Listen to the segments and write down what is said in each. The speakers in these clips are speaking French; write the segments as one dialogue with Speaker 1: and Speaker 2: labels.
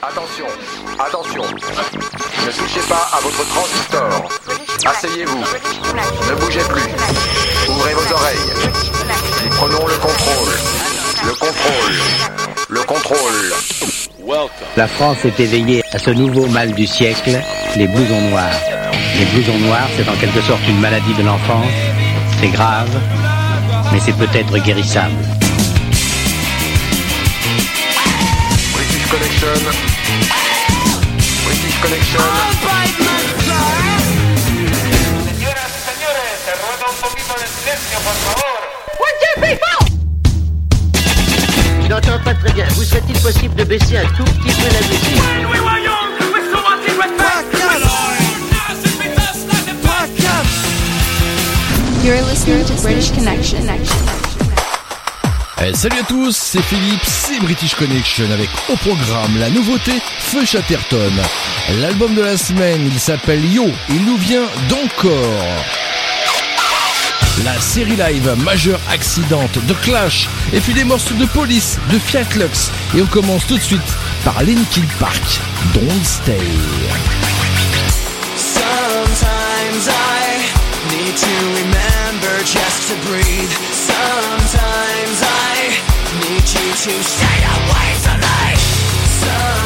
Speaker 1: Attention, attention. Ne touchez pas à votre transistor. Asseyez-vous. Ne bougez plus. Ouvrez vos oreilles. Prenons le contrôle. Le contrôle. Le contrôle.
Speaker 2: La France est éveillée à ce nouveau mal du siècle, les blousons noirs. Les blousons noirs, c'est en quelque sorte une maladie de l'enfance. C'est grave, mais c'est peut-être guérissable.
Speaker 1: Connection. British Connection.
Speaker 3: Señoras señores, por favor.
Speaker 4: Pas très bien. Vous serait-il possible de baisser un tout petit peu la musique
Speaker 5: You're listening to British Connection.
Speaker 6: Eh, salut à tous, c'est Philippe, c'est British Connection avec au programme la nouveauté Feu Chatterton. L'album de la semaine, il s'appelle Yo, il nous vient d'encore. La série live Majeur Accidente de Clash et puis des morceaux de police de Fiat Lux. Et on commence tout de suite par Linkin Park, Don't Stay.
Speaker 7: Sometimes need you to stay away from me. Sometimes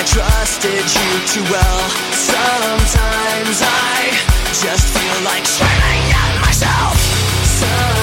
Speaker 7: I trusted you too well. Sometimes I just feel like screaming at myself. Sometimes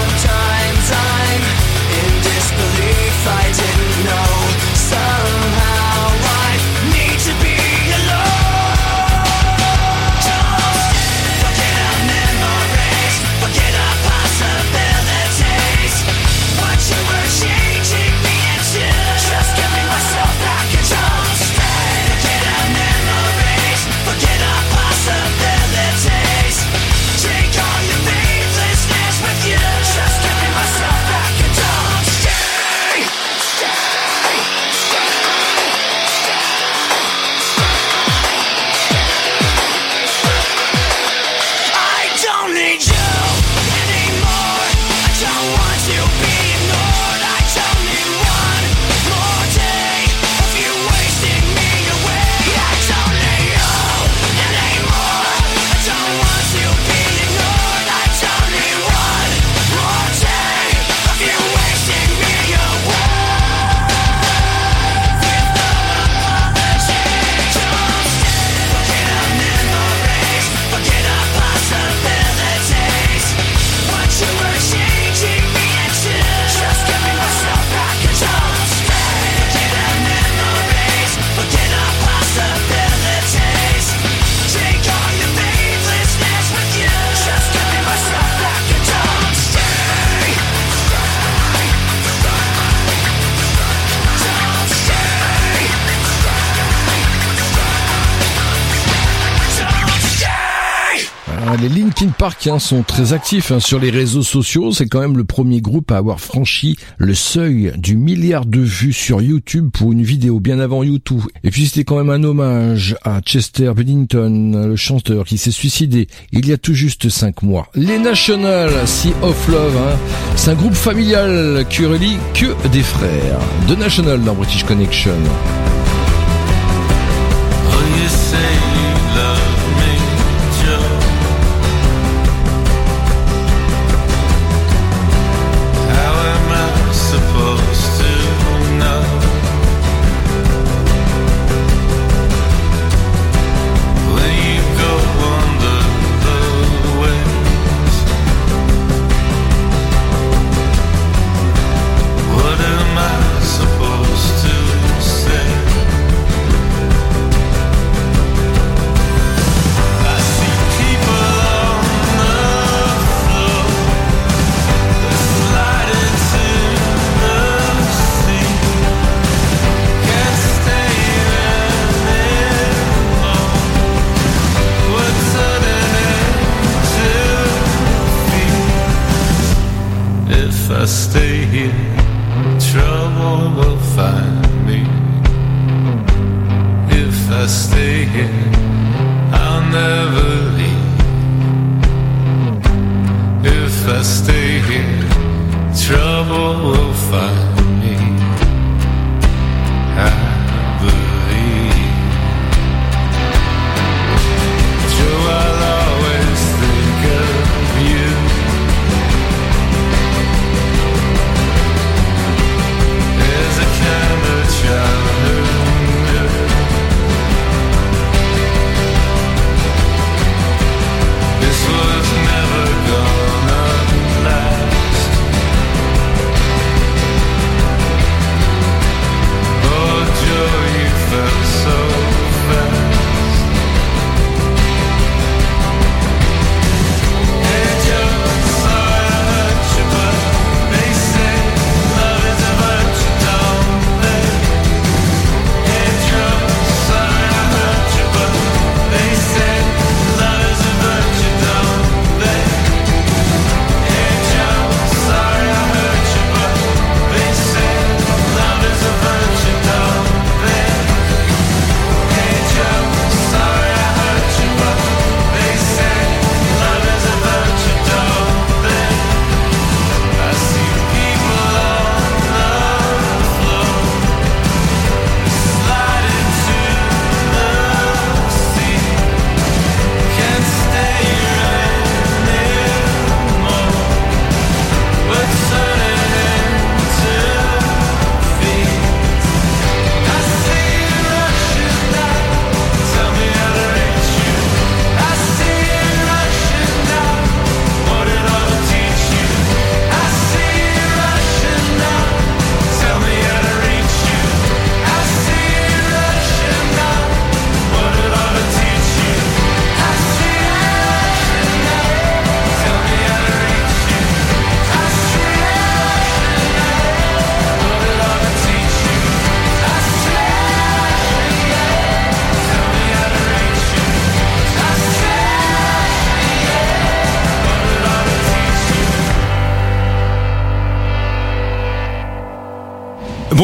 Speaker 6: Linkin Park hein, sont très actifs hein, sur les réseaux sociaux. C'est quand même le premier groupe à avoir franchi le seuil du milliard de vues sur YouTube pour une vidéo bien avant YouTube. Et puis c'était quand même un hommage à Chester Bennington, le chanteur qui s'est suicidé il y a tout juste cinq mois. Les National Sea of Love, hein, c'est un groupe familial qui relie que des frères. The National dans British Connection.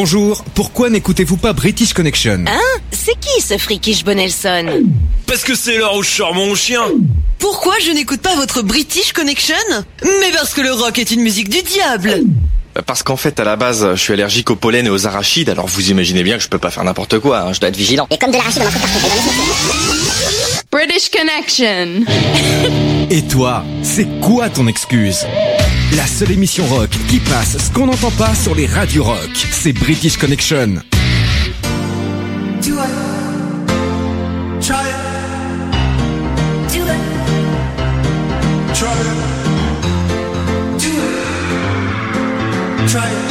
Speaker 8: Bonjour, pourquoi n'écoutez-vous pas British Connection
Speaker 9: Hein C'est qui ce frikish Bonelson
Speaker 10: Parce que c'est l'heure où je mon chien.
Speaker 11: Pourquoi je n'écoute pas votre British Connection Mais parce que le rock est une musique du diable.
Speaker 10: Euh, parce qu'en fait, à la base, je suis allergique au pollen et aux arachides, alors vous imaginez bien que je peux pas faire n'importe quoi, hein, je dois être vigilant.
Speaker 5: Et comme de l'arachide. British Connection.
Speaker 8: et toi, c'est quoi ton excuse? La seule émission rock qui passe ce qu'on n'entend pas sur les radios rock, c'est British Connection.
Speaker 7: trying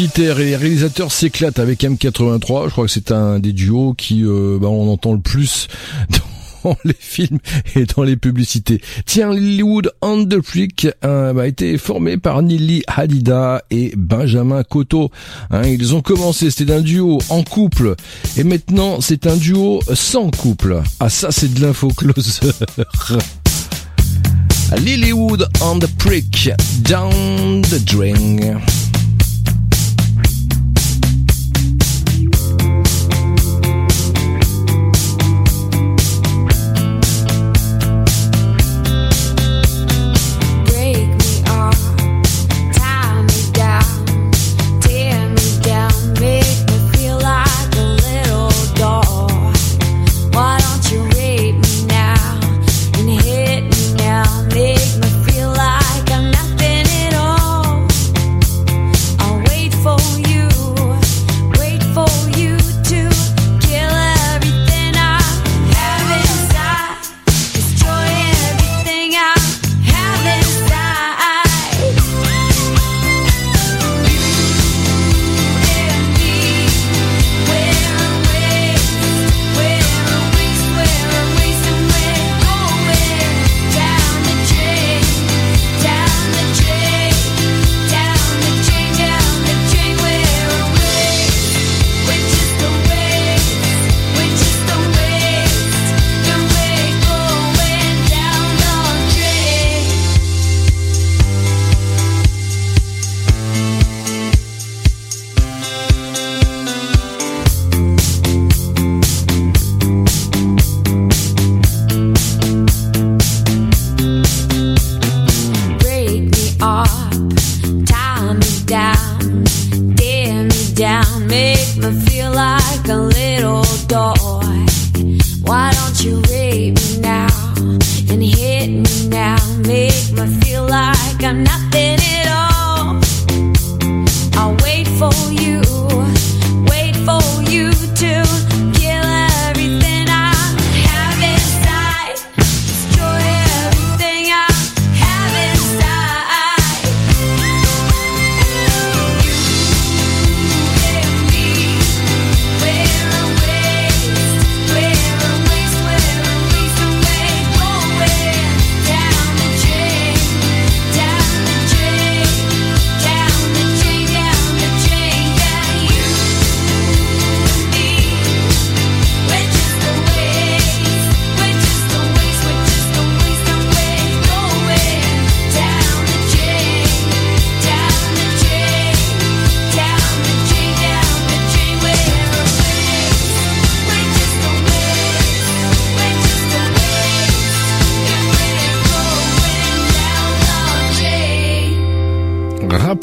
Speaker 7: et les réalisateurs s'éclatent avec M83. Je crois que c'est un des duos qui, euh, bah, on entend le plus dans les films et dans les publicités. Tiens, Lilywood on the Freak euh, a été formé par Nili Hadida et Benjamin Cotto. Hein, ils ont commencé, c'était un duo en couple, et maintenant c'est un duo sans couple. Ah ça c'est de l'info closer. Lilywood on the Prick, down the drain.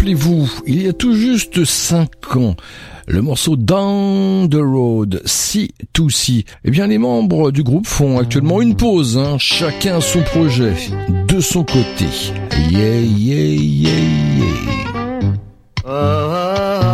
Speaker 7: Rappelez-vous, il y a tout juste 5 ans, le morceau Down the Road, si to si. Eh bien, les membres du groupe font actuellement une pause, hein, chacun son projet, de son côté. Yeah, yeah, yeah, yeah.
Speaker 12: Have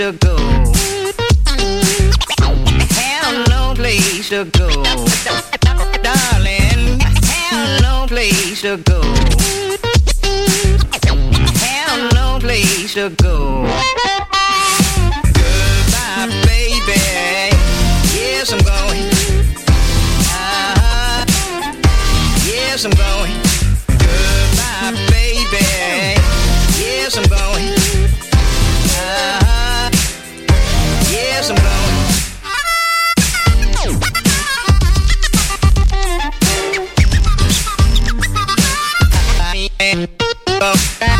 Speaker 12: to go. Have no place to go. Darling, have no place to go. Have no place to go. Goodbye, baby. Yes, I'm going. Uh-huh. Yes, I'm going. Goodbye, baby. Oh.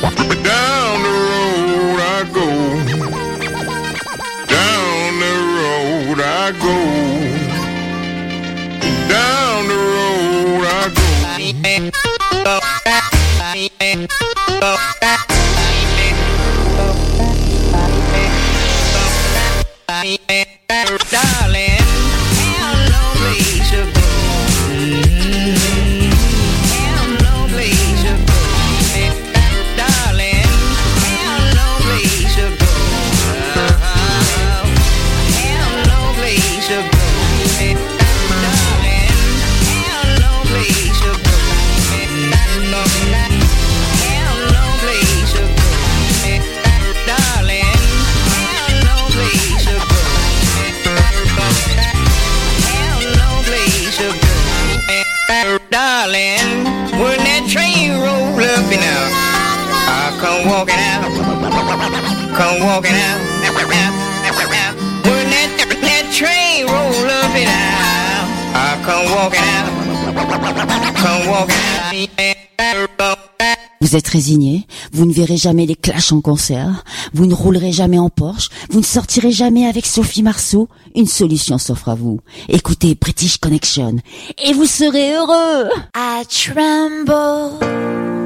Speaker 13: Down the road I go. Down the road I go. Down the road I go.
Speaker 12: Darling
Speaker 14: Vous êtes résigné, vous ne verrez jamais les clashs en concert, vous ne roulerez jamais en Porsche, vous ne sortirez jamais avec Sophie Marceau, une solution s'offre à vous. Écoutez British Connection. Et vous serez heureux.
Speaker 15: I tremble.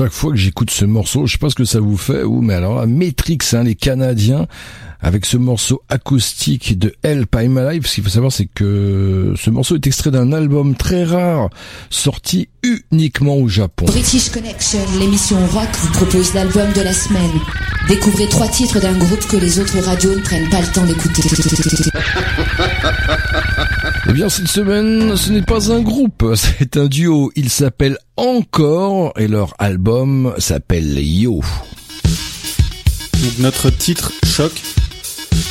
Speaker 6: Chaque fois que j'écoute ce morceau. Je sais pas ce que ça vous fait, ou mais alors, Matrix, hein, les Canadiens, avec ce morceau acoustique de Help I'm Alive. Ce qu'il faut savoir, c'est que ce morceau est extrait d'un album très rare, sorti uniquement au Japon.
Speaker 16: British Connection, l'émission rock, vous propose l'album de la semaine. Découvrez trois titres d'un groupe que les autres radios ne prennent pas le temps d'écouter.
Speaker 6: Eh bien, cette semaine, ce n'est pas un groupe, c'est un duo. Il s'appelle Encore, et leur album s'appelle Yo.
Speaker 17: Donc notre titre Choc,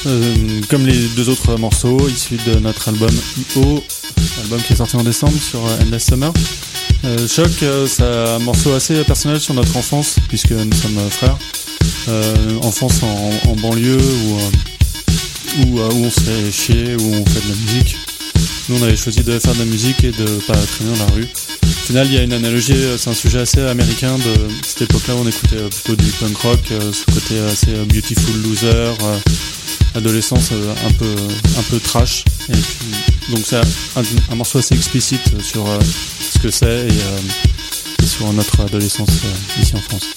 Speaker 17: euh, comme les deux autres morceaux issus de notre album I.O., album qui est sorti en décembre sur euh, Endless Summer. Euh, Choc, euh, c'est un morceau assez personnel sur notre enfance, puisque nous sommes euh, frères. Euh, enfance en, en banlieue où, où, où on se fait chier, où on fait de la musique. Nous, on avait choisi de faire de la musique et de pas traîner dans la rue. Au final, il y a une analogie, euh, c'est un sujet assez américain de cette époque-là on écoutait euh, plutôt du punk rock, euh, ce côté assez beautiful loser, adolescence un peu un peu trash. Donc c'est un, morceau assez explicite sur ce que c'est et, sur notre adolescence ici en France.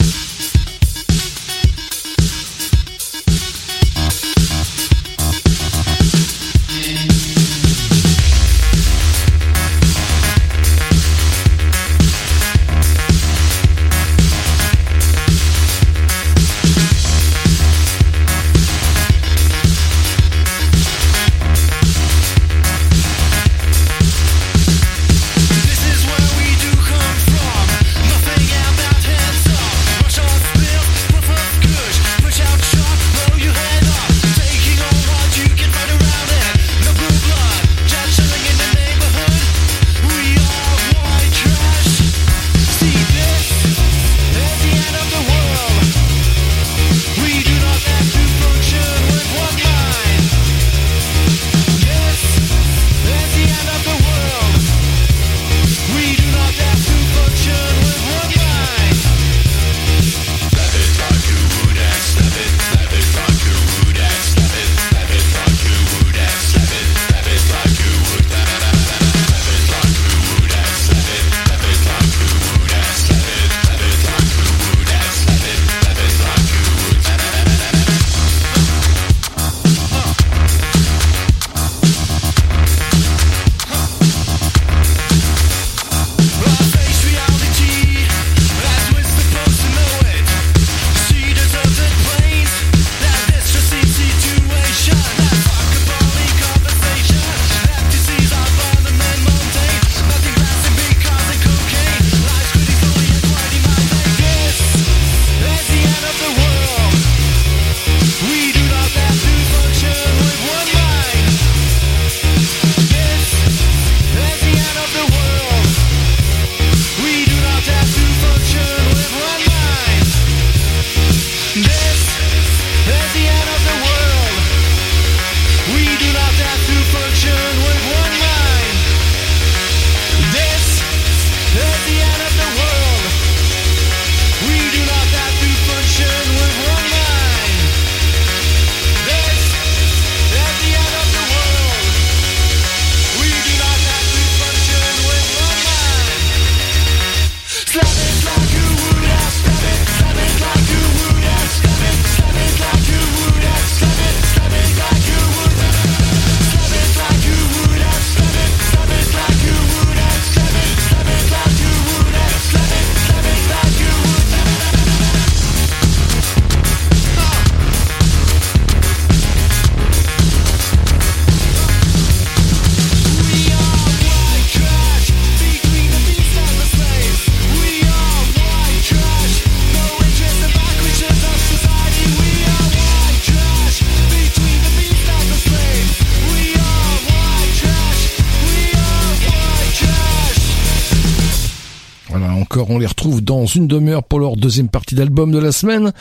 Speaker 6: Une demi-heure pour leur deuxième partie d'album de la semaine.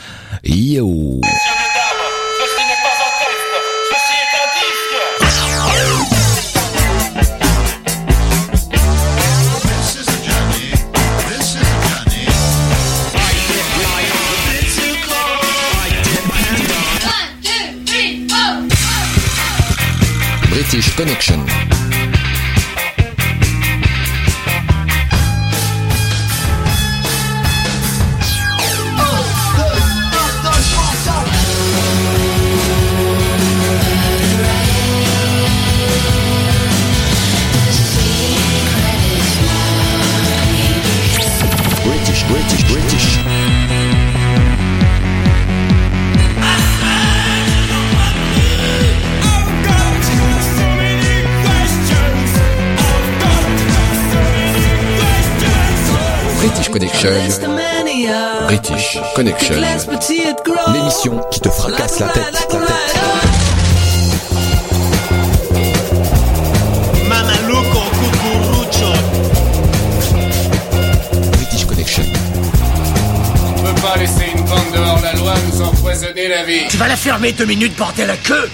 Speaker 6: Yo
Speaker 18: Connection. L'émission qui te fracasse la tête. La tête. British Connection.
Speaker 19: On peut pas laisser une bande dehors la loi nous empoisonner la vie.
Speaker 20: Tu vas la fermer deux minutes, bordel à queue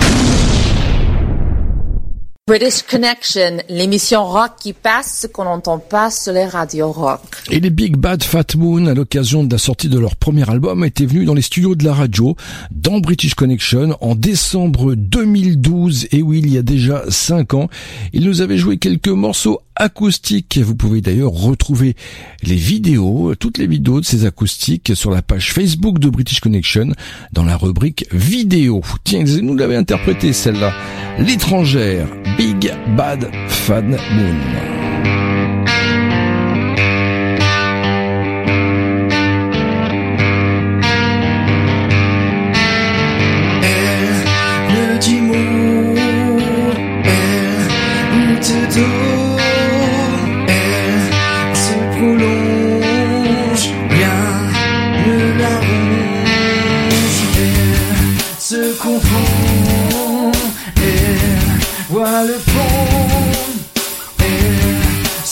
Speaker 21: British Connection, l'émission rock qui passe ce qu'on n'entend pas sur les radios rock.
Speaker 6: Et les Big Bad Fat Moon, à l'occasion de la sortie de leur premier album, étaient venus dans les studios de la radio, dans British Connection, en décembre 2012. Et oui, il y a déjà cinq ans. Ils nous avaient joué quelques morceaux acoustiques. Vous pouvez d'ailleurs retrouver les vidéos, toutes les vidéos de ces acoustiques sur la page Facebook de British Connection, dans la rubrique vidéo. Tiens, nous l'avaient interprété celle-là. L'étrangère, Big Bad Fat Moon.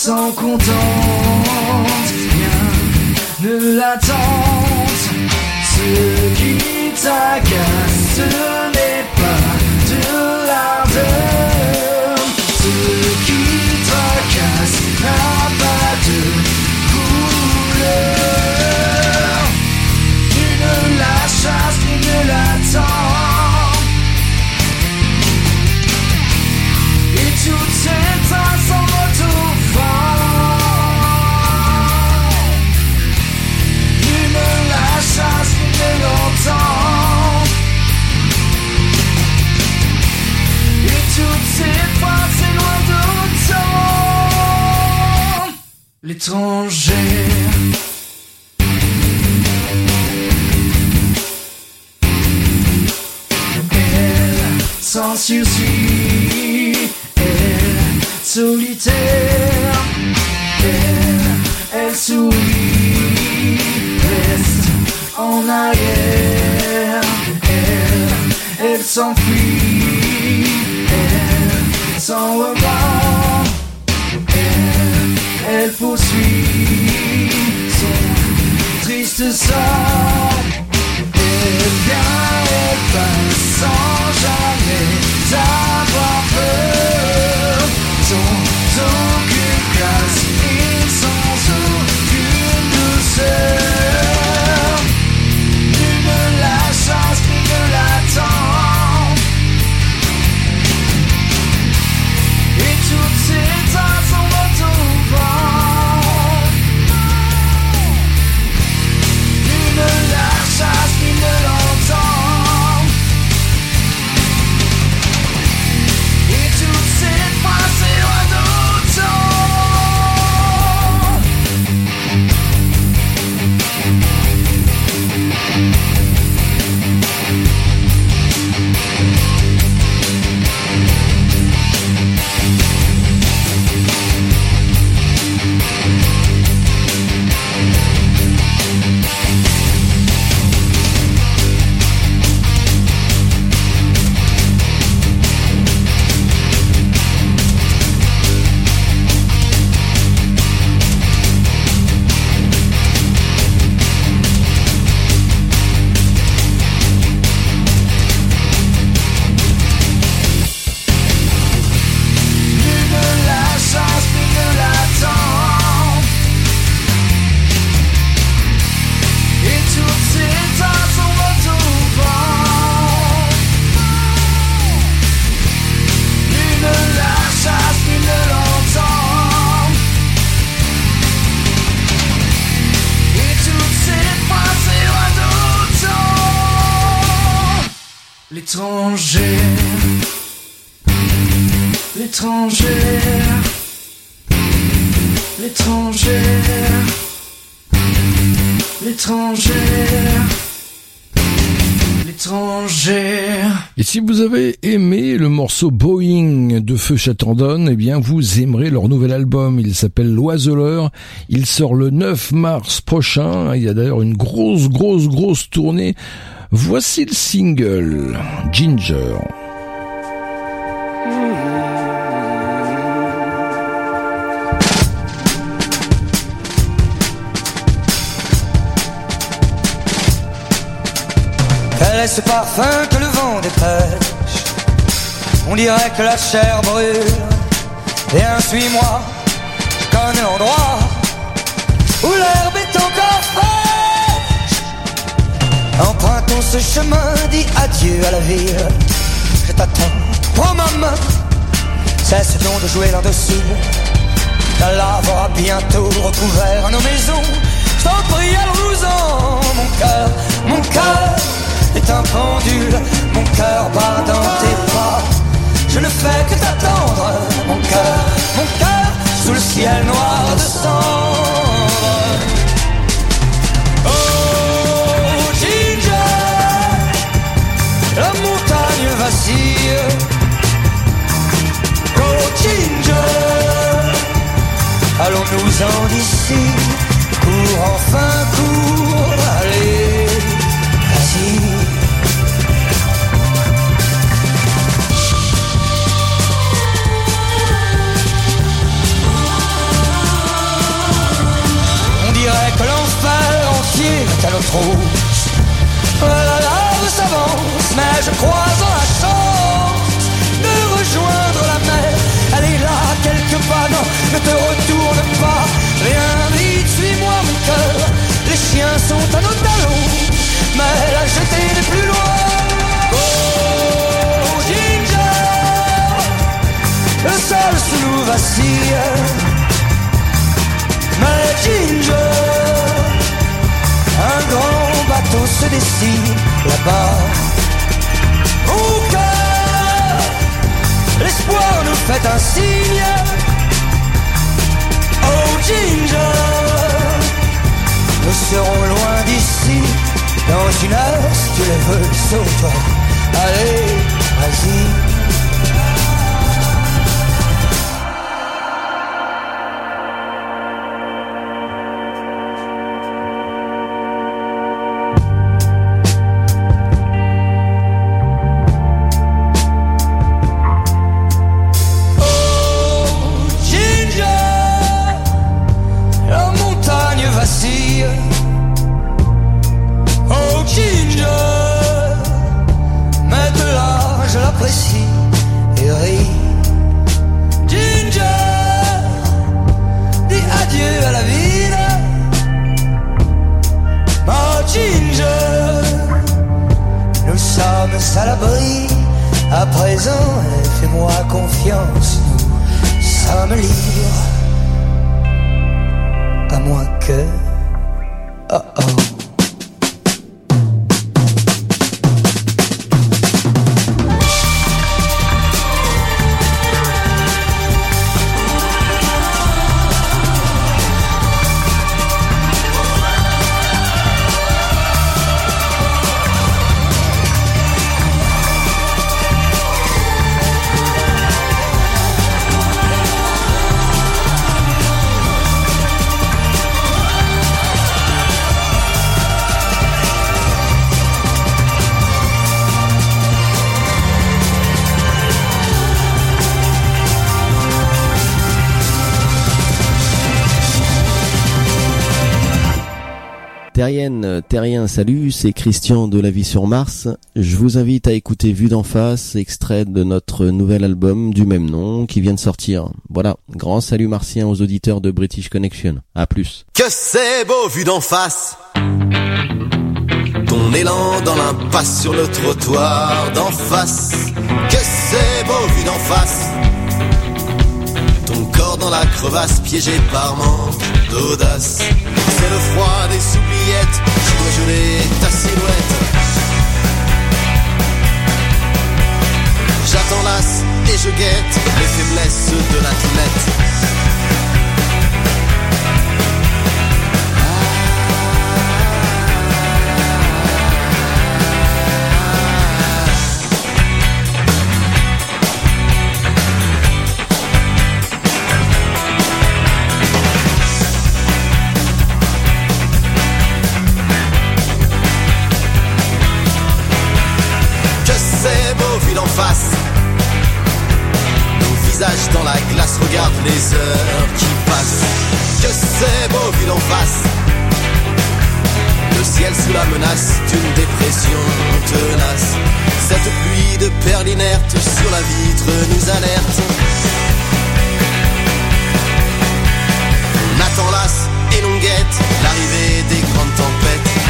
Speaker 13: S'en contente, rien ne la tente. Ce qui t'agace, L'étranger. Elle, sans sursis, elle, solitaire, elle, elle sourit, reste en arrière, elle, elle s'enfuit, elle, sans remords, elle, poursuit son triste sort. Elle vient, elle passe sans jamais avoir peur. Et
Speaker 6: si vous avez aimé le morceau Boeing de Feu Chatendon, eh bien vous aimerez leur nouvel album. Il s'appelle L'Oiseleur. Il sort le 9 mars prochain. Il y a d'ailleurs une grosse, grosse, grosse tournée. Voici le single Ginger.
Speaker 22: Ce parfum que le vent dépêche. On dirait que la chair brûle. Viens, suis-moi, je connais l'endroit où l'herbe est encore fraîche. Empruntons ce chemin, dis adieu à la ville. Je t'attends, prends ma main. Cesse donc de jouer l'indocile. La lave aura bientôt recouvert nos maisons. Je t'en prie, allons-nous-en, mon cœur, mon cœur un pendule, mon cœur bat dans tes pas. Je ne fais que t'attendre, mon cœur, mon cœur, sous le ciel noir de cendre. Oh, Ginger, la montagne vacille. Oh, Ginger, allons-nous-en d'ici. Cours enfin, La lave s'avance, mais je crois en la chance de rejoindre la mer. Elle est là, quelque part, non, ne te retourne pas. Viens vite, suis-moi, mon cœur. Les chiens sont à nos talons, mais la jetée n'est plus loin. Oh, Ginger, le sol sous nous vacille. Mais Ginger, bateau se dessine là-bas. Au cœur, l'espoir nous fait un signe. Oh Ginger, nous serons loin d'ici. Dans une heure, si tu le veux, sauve-toi. Allez, vas-y. L'abri. À présent, fais-moi confiance, nous sommes libres. À moins que. Oh oh.
Speaker 23: Terrien, salut, c'est Christian de La Vie sur Mars. Je vous invite à écouter Vue d'en face, extrait de notre nouvel album du même nom qui vient de sortir. Voilà, grand salut martien aux auditeurs de British Connection. À plus.
Speaker 24: Que c'est beau vu d'en face Ton élan dans l'impasse sur le trottoir d'en face Que c'est beau vu d'en face dans la crevasse piégé par manque d'audace C'est le froid des oubliettes qui doit geler ta silhouette J'attends l'as et je guette les faiblesses de l'athlète. Nos visages dans la glace regardent les heures qui passent. Que c'est beau vu d'en face. Le ciel sous la menace d'une dépression tenace. Cette pluie de perles inertes sur la vitre nous alerte. On attend l'as et l'on guette l'arrivée des grandes tempêtes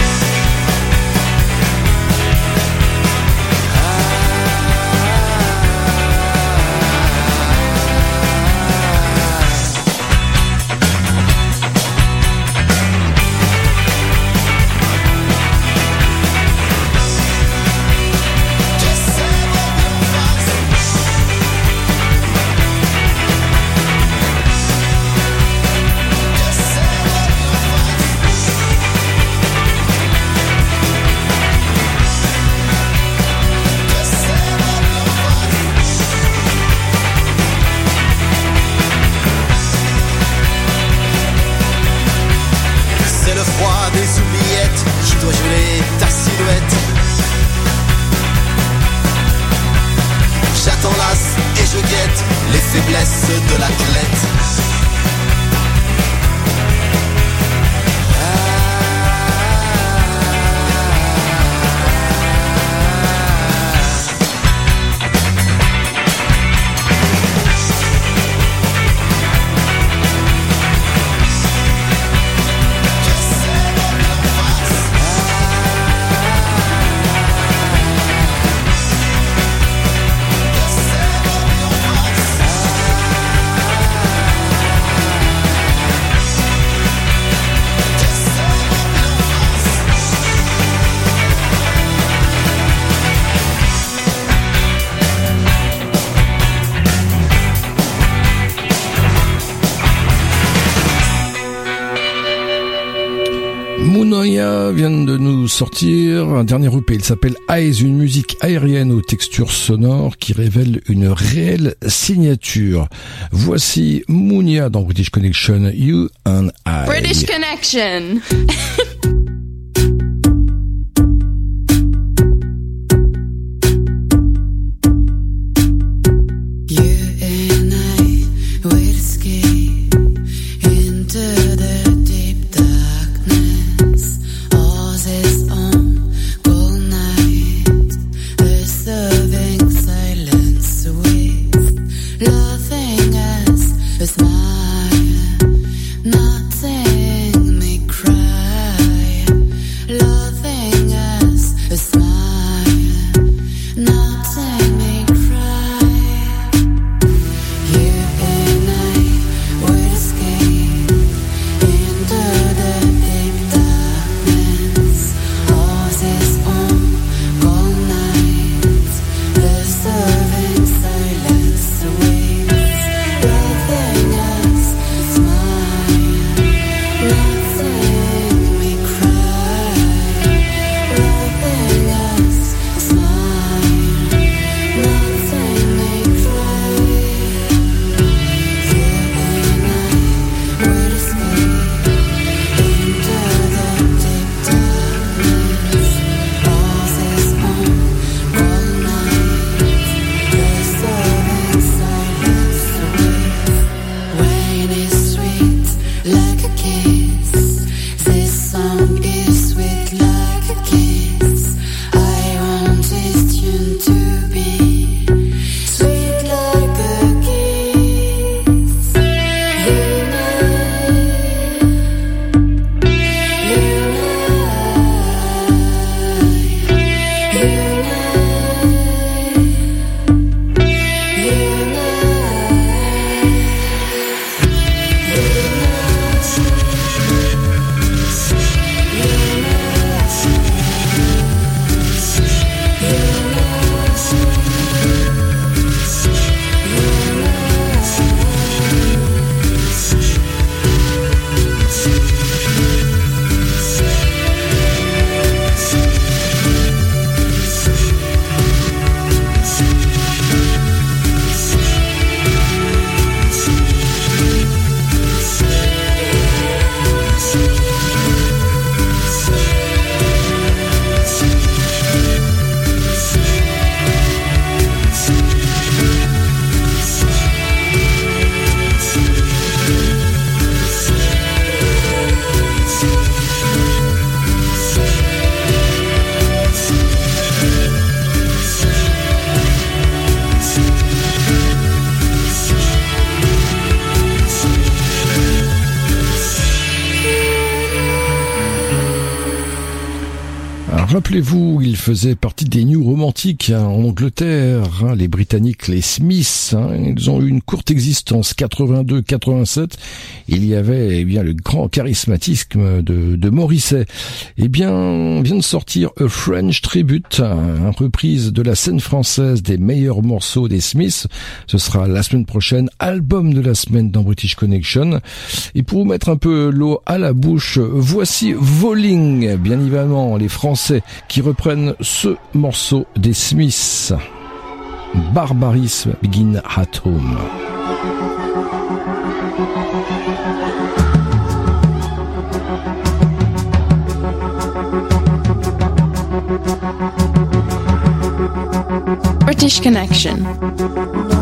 Speaker 6: vient de nous sortir un dernier EP. Il s'appelle Eyes, une musique aérienne aux textures sonores qui révèle une réelle signature. Voici Mounia dans British Connection, You and I.
Speaker 15: British Connection.
Speaker 6: Rappelez-vous, il faisait partie des New Romantiques hein, en Angleterre. hein, les Britanniques, les Smiths, hein, ils ont eu une courte existence, 82-87. Il y avait eh bien le grand charismatisme de, de Morrissey. Eh bien, vient de sortir A French Tribute, un reprise de la scène française des meilleurs morceaux des Smiths. Ce sera la semaine prochaine, album de la semaine dans British Connection. Et pour vous mettre un peu l'eau à la bouche, voici Voling, bien évidemment, les Français qui reprennent ce morceau des Smiths. Barbarisme begin at home.
Speaker 5: British Connection.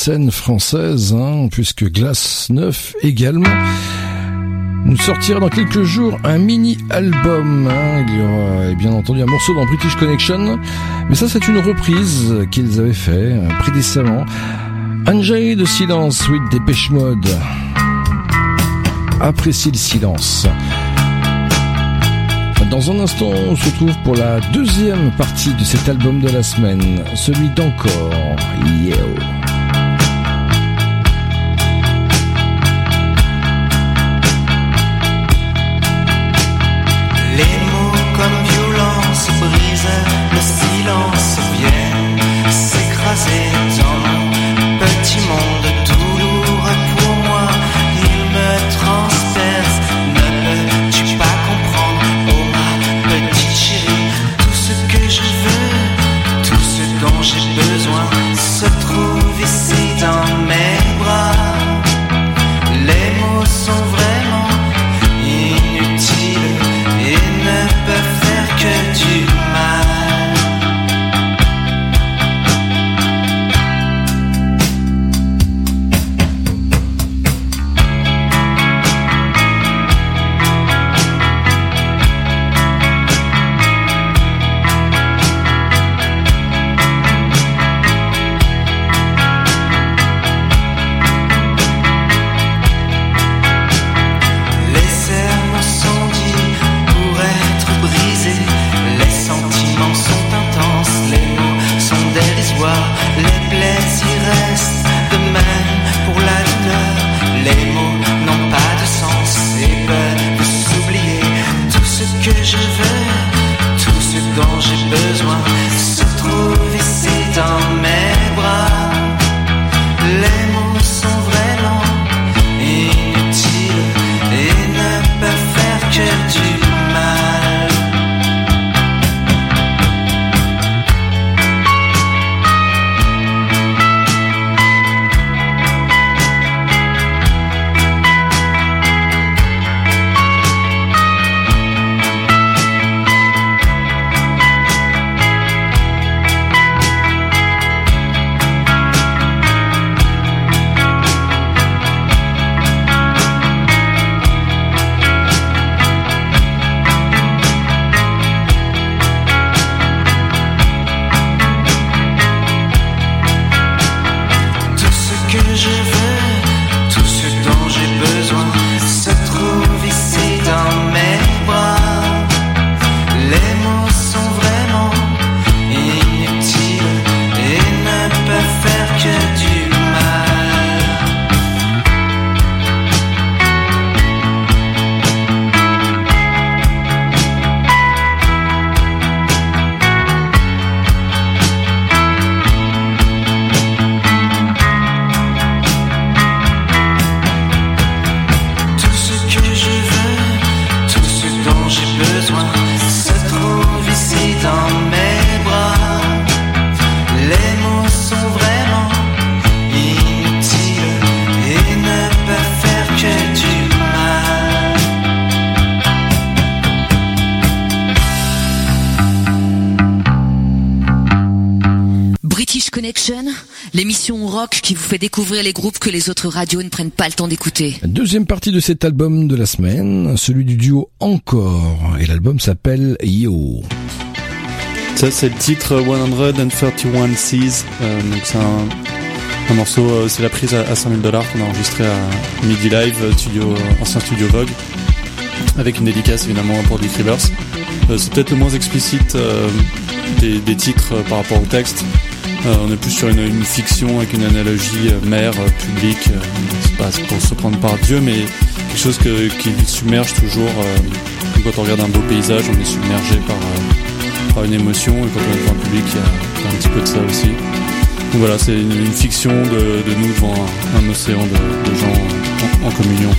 Speaker 6: Scène française, hein, puisque Glace 9 également nous sortira dans quelques jours un mini-album. hein. Il y aura bien entendu un morceau dans British Connection, mais ça c'est une reprise qu'ils avaient fait euh, précédemment.
Speaker 25: Enjoy de silence with Dépêche Mode. Apprécie le silence. Dans un instant, on se retrouve pour la deuxième partie de cet album de la semaine, celui d'encore. Yo.
Speaker 16: Qui vous fait découvrir les groupes que les autres radios ne prennent pas le temps d'écouter.
Speaker 25: Deuxième partie de cet album de la semaine, celui du duo Encore. Et l'album s'appelle Yo.
Speaker 17: Ça, c'est le titre 131 Seas. Euh, donc, c'est un, un morceau, euh, c'est la prise à, à 5000 dollars qu'on a enregistré à Midi Live, studio, euh, ancien studio Vogue. Avec une dédicace évidemment pour Dick Rivers. Euh, c'est peut-être le moins explicite euh, des, titres euh, par rapport au texte. On est plus sur une, fiction avec une analogie mère, public. euh, c'est pas pour se prendre par Dieu, mais quelque chose qui submerge toujours. quand on regarde un beau paysage, on est submergé par, par une émotion. Et quand on est devant un public, il y a, un petit peu de ça aussi. Donc voilà, c'est une, fiction de, nous devant un, océan de, gens en- en communion.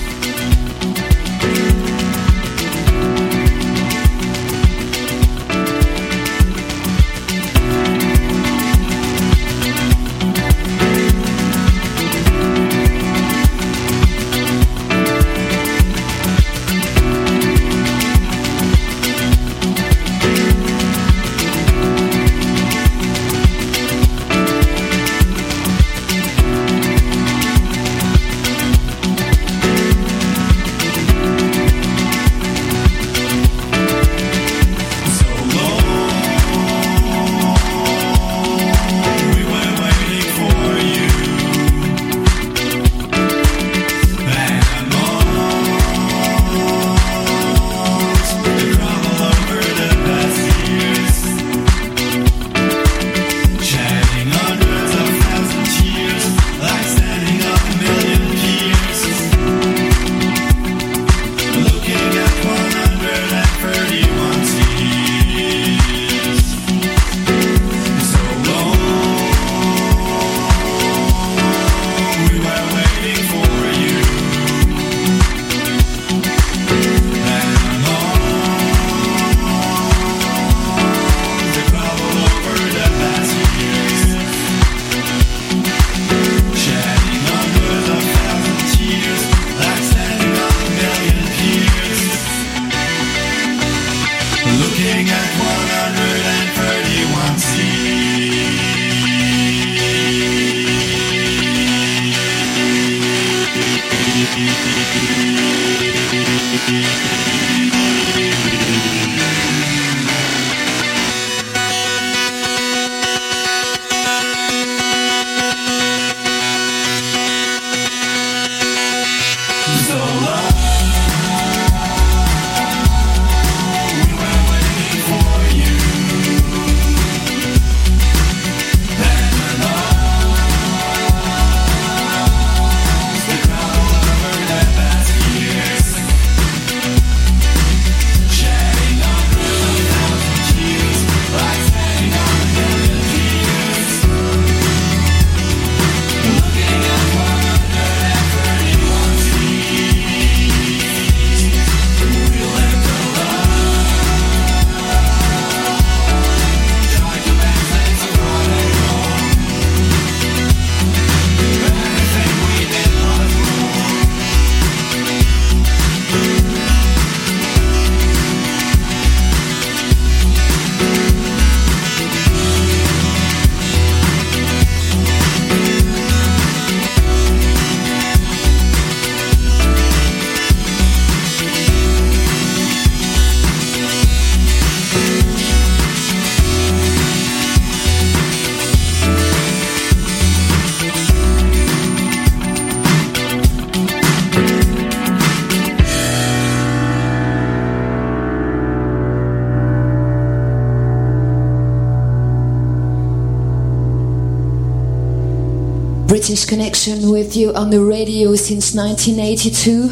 Speaker 6: With you on the radio since 1982.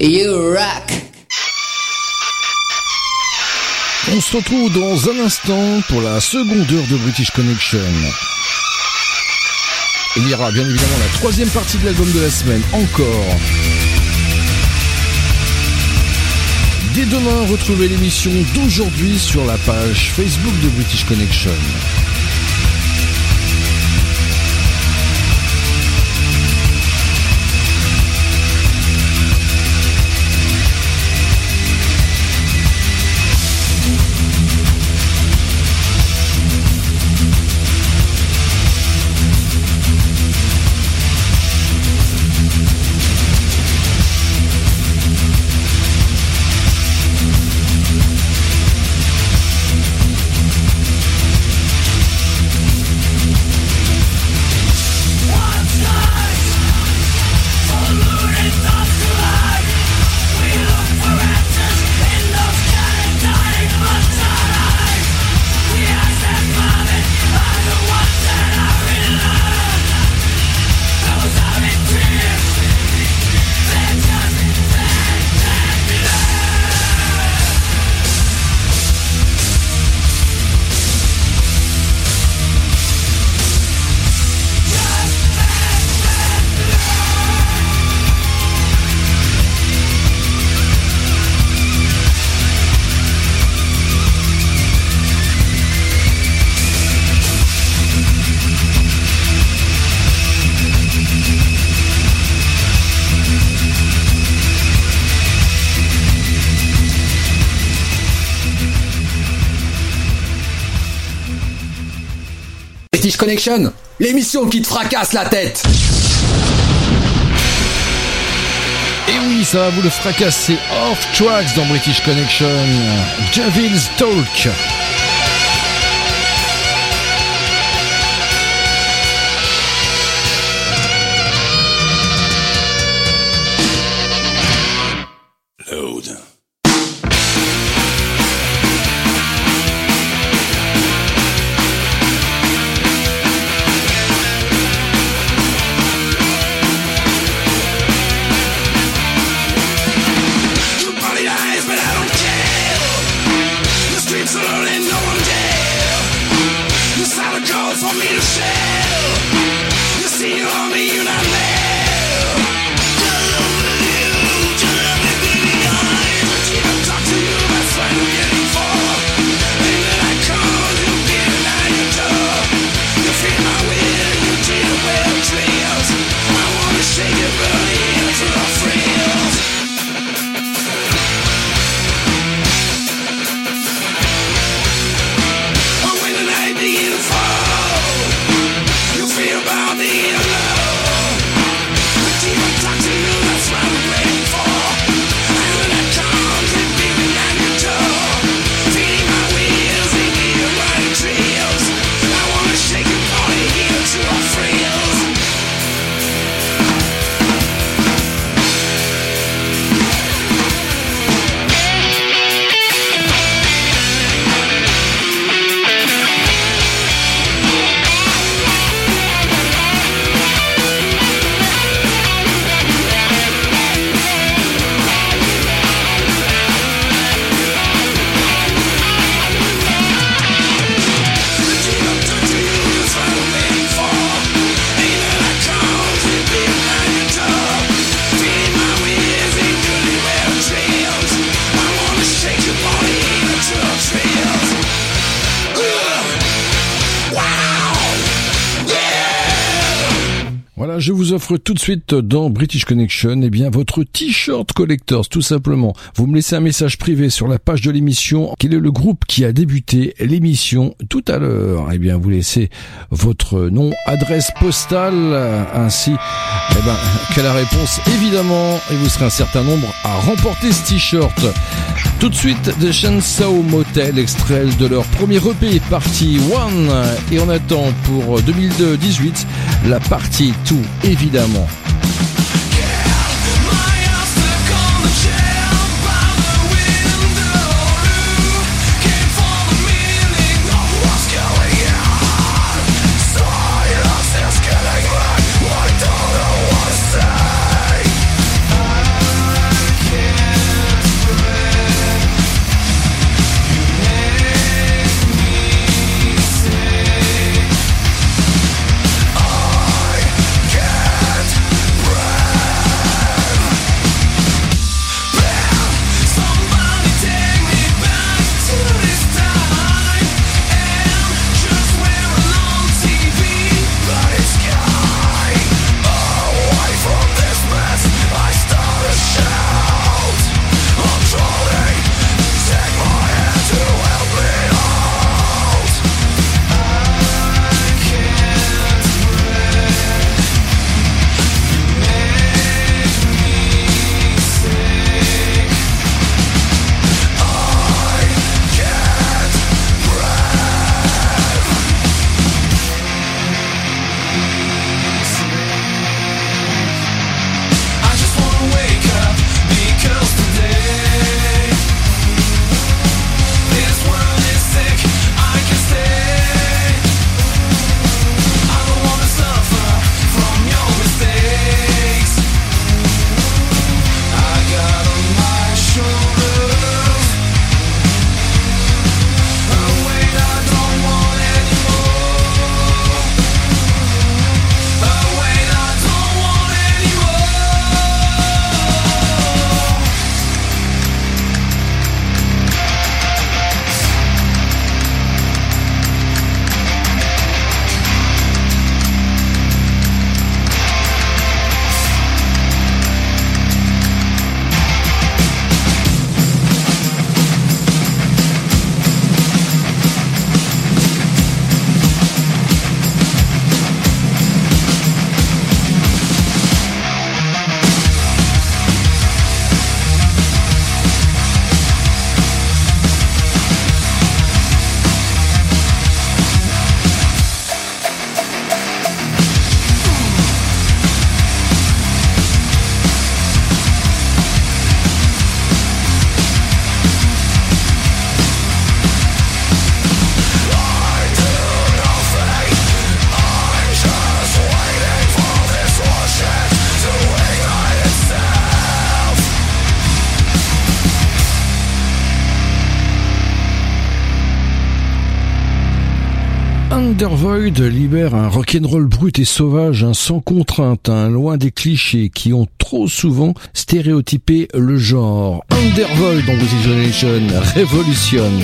Speaker 6: You rock!
Speaker 13: On se retrouve dans un instant pour la seconde heure de British Connection. Il y aura bien évidemment la troisième partie de l'album de la semaine, encore. Dès demain, retrouvez l'émission d'aujourd'hui sur la page Facebook de British Connection.
Speaker 18: L'émission qui te fracasse la tête.
Speaker 13: Et oui, ça va vous le fracasser off tracks dans British Connection. Devil's Talk. Tout de suite dans British Connection, eh bien, votre t-shirt collectors, tout simplement. Vous me laissez un message privé sur la page de l'émission. Quel est le groupe qui a débuté l'émission tout à l'heure? Eh bien, vous laissez votre nom, adresse postale, ainsi, eh ben, la réponse? Évidemment, et vous serez un certain nombre à remporter ce t-shirt. Tout de suite, The Chainsaw Motel, extrait de leur premier EP, partie 1. Et on attend pour 2018 la partie 2, évidemment. évidemment. Rock'n'roll brut et sauvage, un sans contrainte, un loin des clichés qui ont trop souvent stéréotypé le genre. Undervoid dans British Generation révolutionne.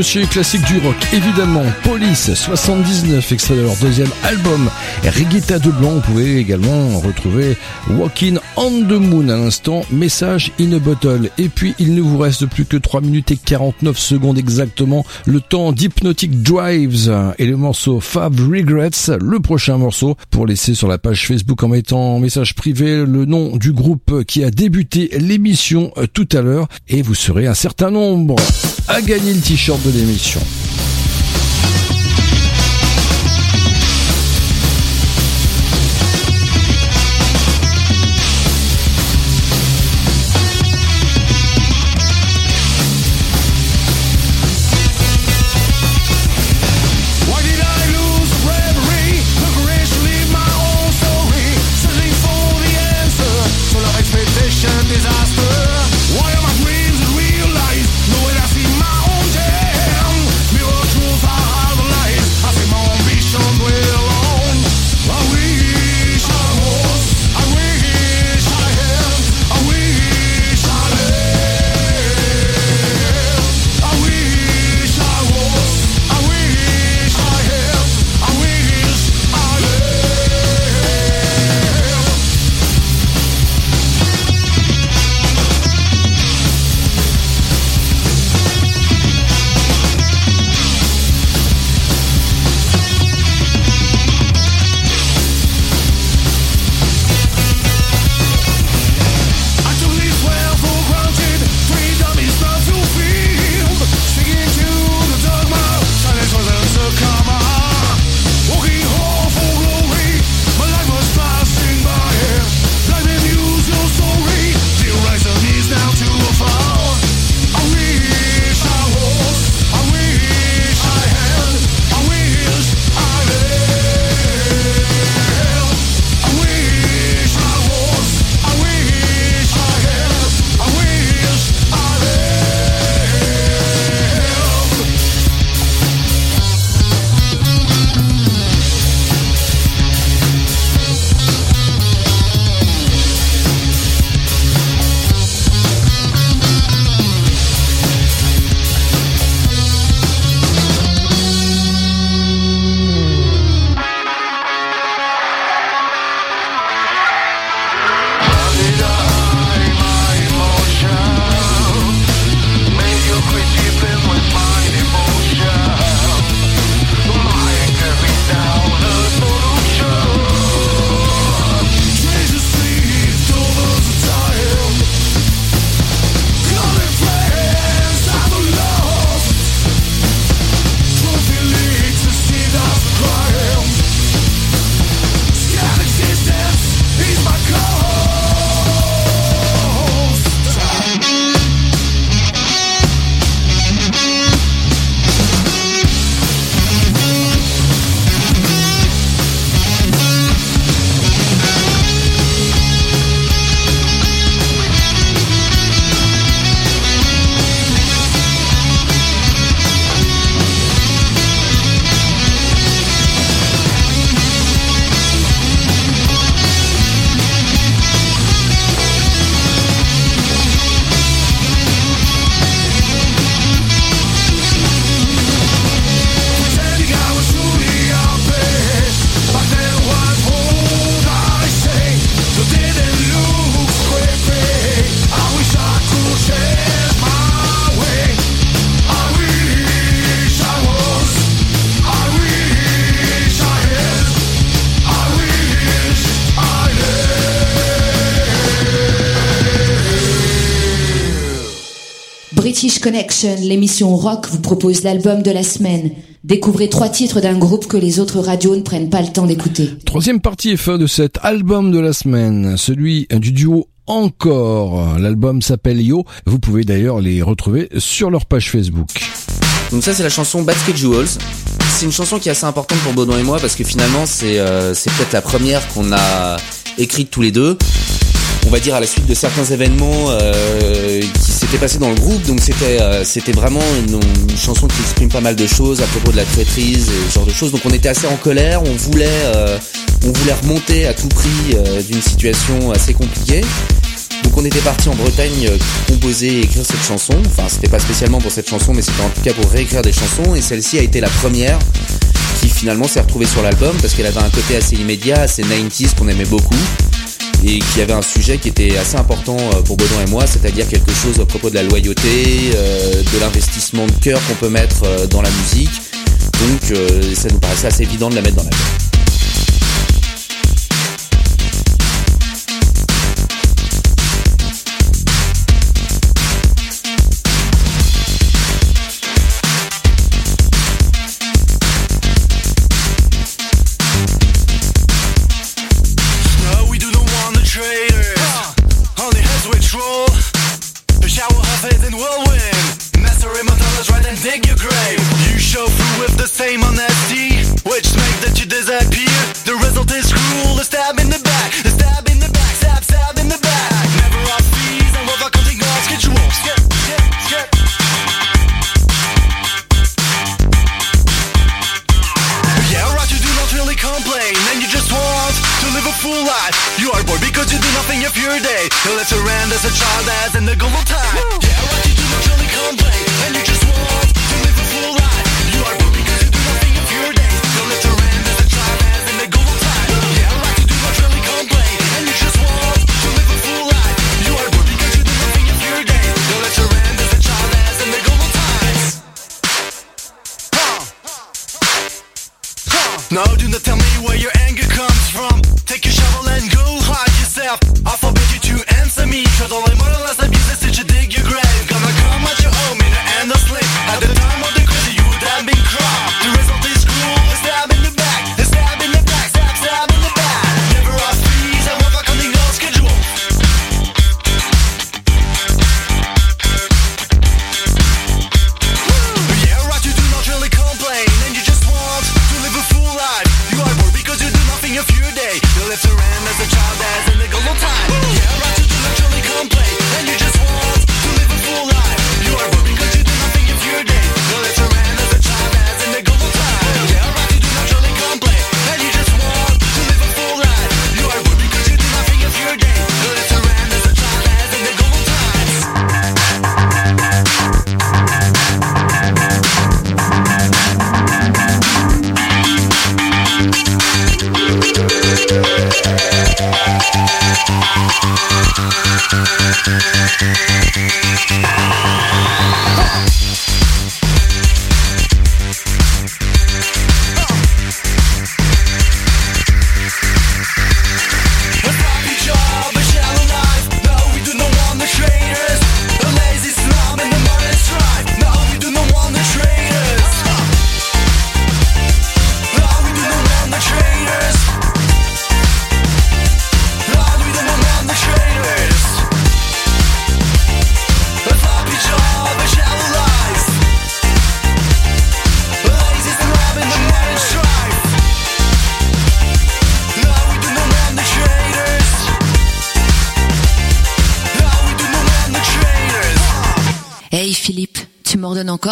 Speaker 6: dossier classique du rock, évidemment, Police 79, extrait de leur deuxième album, Reguita de Blanc. Vous pouvez également retrouver Walking on the Moon à l'instant, Message in a Bottle. Et puis, il ne vous reste plus que 3 minutes et 49 secondes exactement, le temps d'Hypnotic Drives et le morceau Fab Regrets, le prochain morceau, pour laisser sur la page Facebook en mettant en message privé le nom du groupe qui a débuté l'émission euh, tout à l'heure. Et vous serez un certain nombre à gagner le t-shirt de
Speaker 13: Why
Speaker 16: L'émission rock, vous propose l'album de la semaine. Découvrez trois titres d'un groupe que les autres radios ne prennent pas le temps d'écouter.
Speaker 6: Troisième partie est fin de cet album de la semaine, celui du duo Encore. L'album s'appelle Yo. Vous pouvez d'ailleurs les retrouver sur leur page Facebook.
Speaker 26: Donc ça c'est la chanson Basket Jewels. C'est une chanson qui est assez importante pour Baudouin et moi parce que finalement c'est euh, c'est peut-être la première qu'on a écrite tous les deux. On va dire à la suite de certains événements euh, qui s'étaient passés dans le groupe. Donc c'était euh, c'était vraiment une, chanson qui exprime pas mal de choses à propos de la traîtrise et ce genre de choses. Donc on était assez en colère. On voulait euh, on voulait remonter à tout prix euh, d'une situation assez compliquée. Donc on était parti en Bretagne composer et écrire cette chanson. Enfin, c'était pas spécialement pour cette chanson, mais c'était en tout cas pour réécrire des chansons. Et celle-ci a été la première qui finalement s'est retrouvée sur l'album parce qu'elle avait un côté assez immédiat, assez 90s qu'on aimait beaucoup et qui avait un sujet qui était assez important euh, pour Baudouin et moi, c'est-à-dire quelque chose à propos de la loyauté, euh, de l'investissement de cœur qu'on peut mettre euh, dans la musique. Donc ça nous paraissait assez évident de la mettre dans l'album.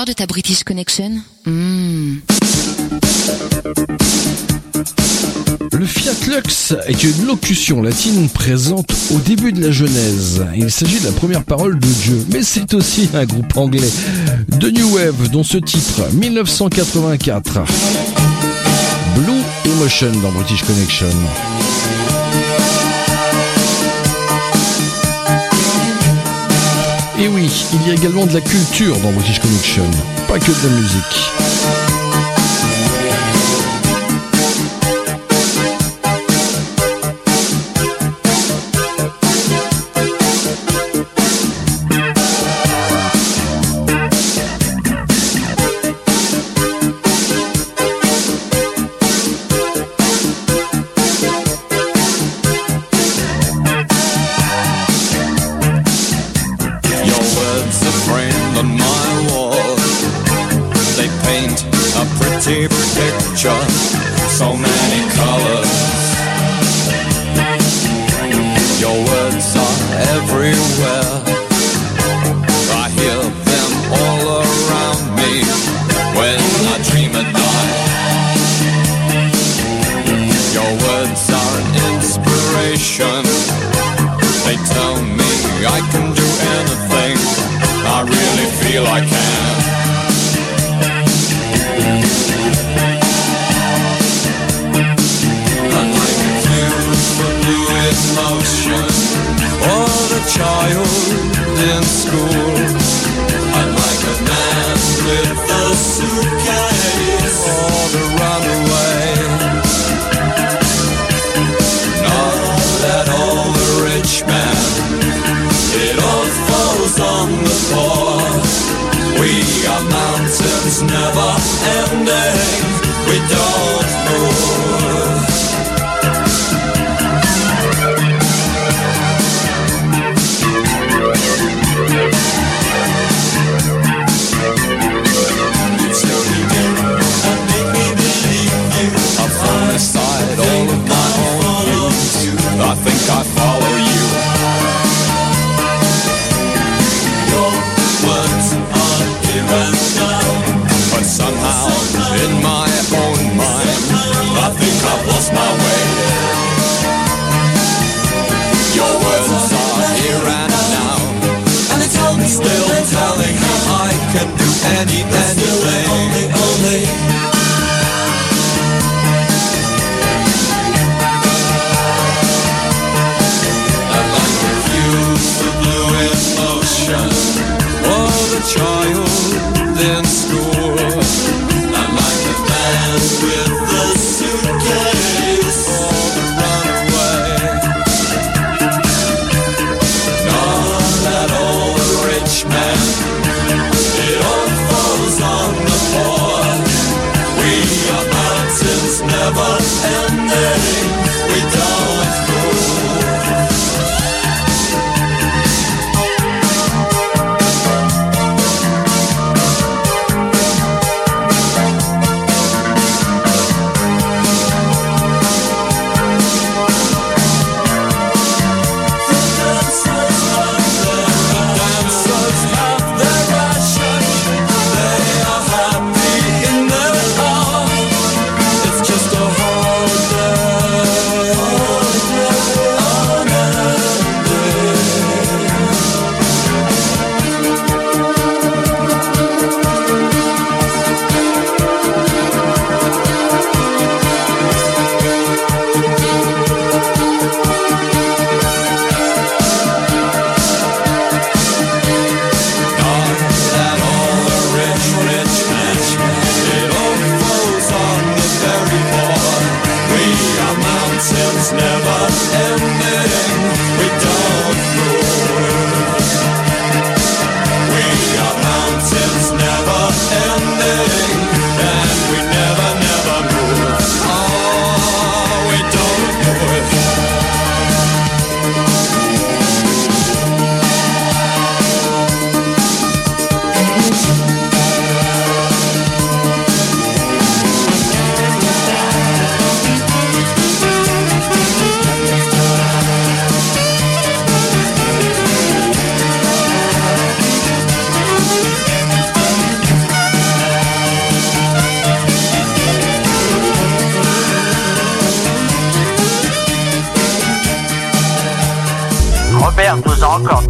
Speaker 16: de ta British Connection. Hmm.
Speaker 27: Le Fiat Lux est une locution latine présente au début de la Genèse. Il s'agit de la première parole de Dieu, mais c'est aussi un groupe anglais de New Wave dont ce titre 1984. Blue Emotion dans British Connection. Il y a également de la culture dans British Connection, pas que de la musique.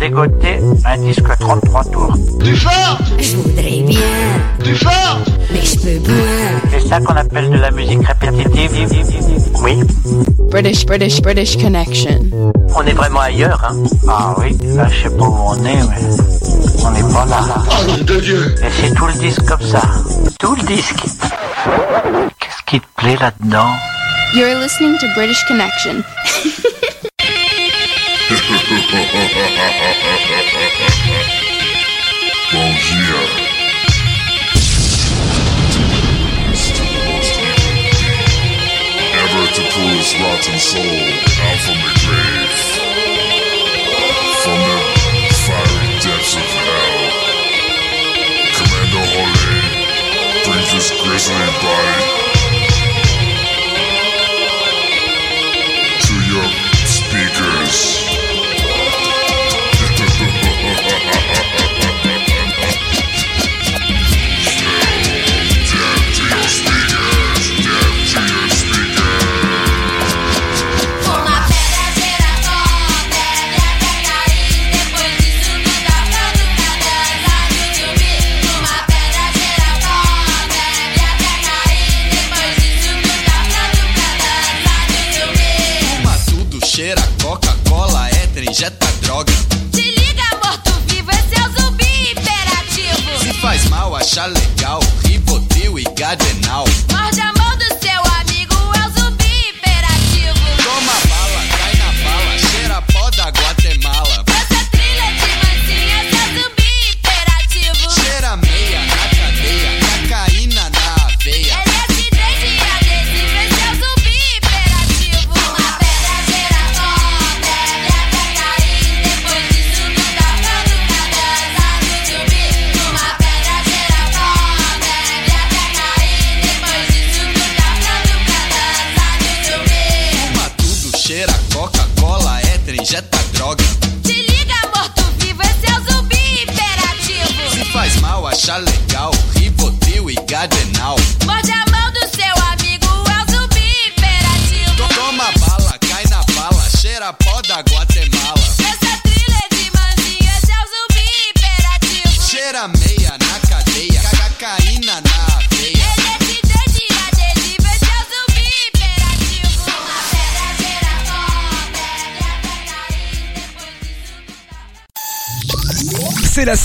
Speaker 28: dégoter un disque 33 tours.
Speaker 29: Du fort
Speaker 28: Je voudrais bien.
Speaker 29: Du fort
Speaker 28: Mais je peux pas. C'est ça qu'on appelle de la musique répétitive. Oui.
Speaker 5: British, British, British Connection.
Speaker 28: On est vraiment ailleurs, hein Ah oui, là je sais pas où on est, mais on n'est pas là.
Speaker 29: Oh nom de Dieu
Speaker 28: Et c'est tout le disque comme ça. Tout le disque. Qu'est-ce qui te plaît là-dedans?
Speaker 5: You're listening to British Connection.
Speaker 30: Bom dia. to pull his rotten soul out from the grave, from the fiery depths of hell. Commando brings
Speaker 7: his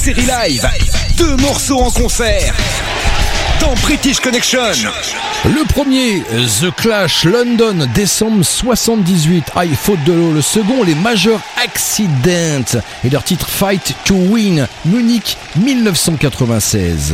Speaker 7: série live, deux morceaux en concert
Speaker 10: dans British Connection.
Speaker 22: Le premier, The Clash London, décembre 78, High Faute de l'eau. Le second, les majeurs accidents. et leur titre Fight to Win, Munich 1996.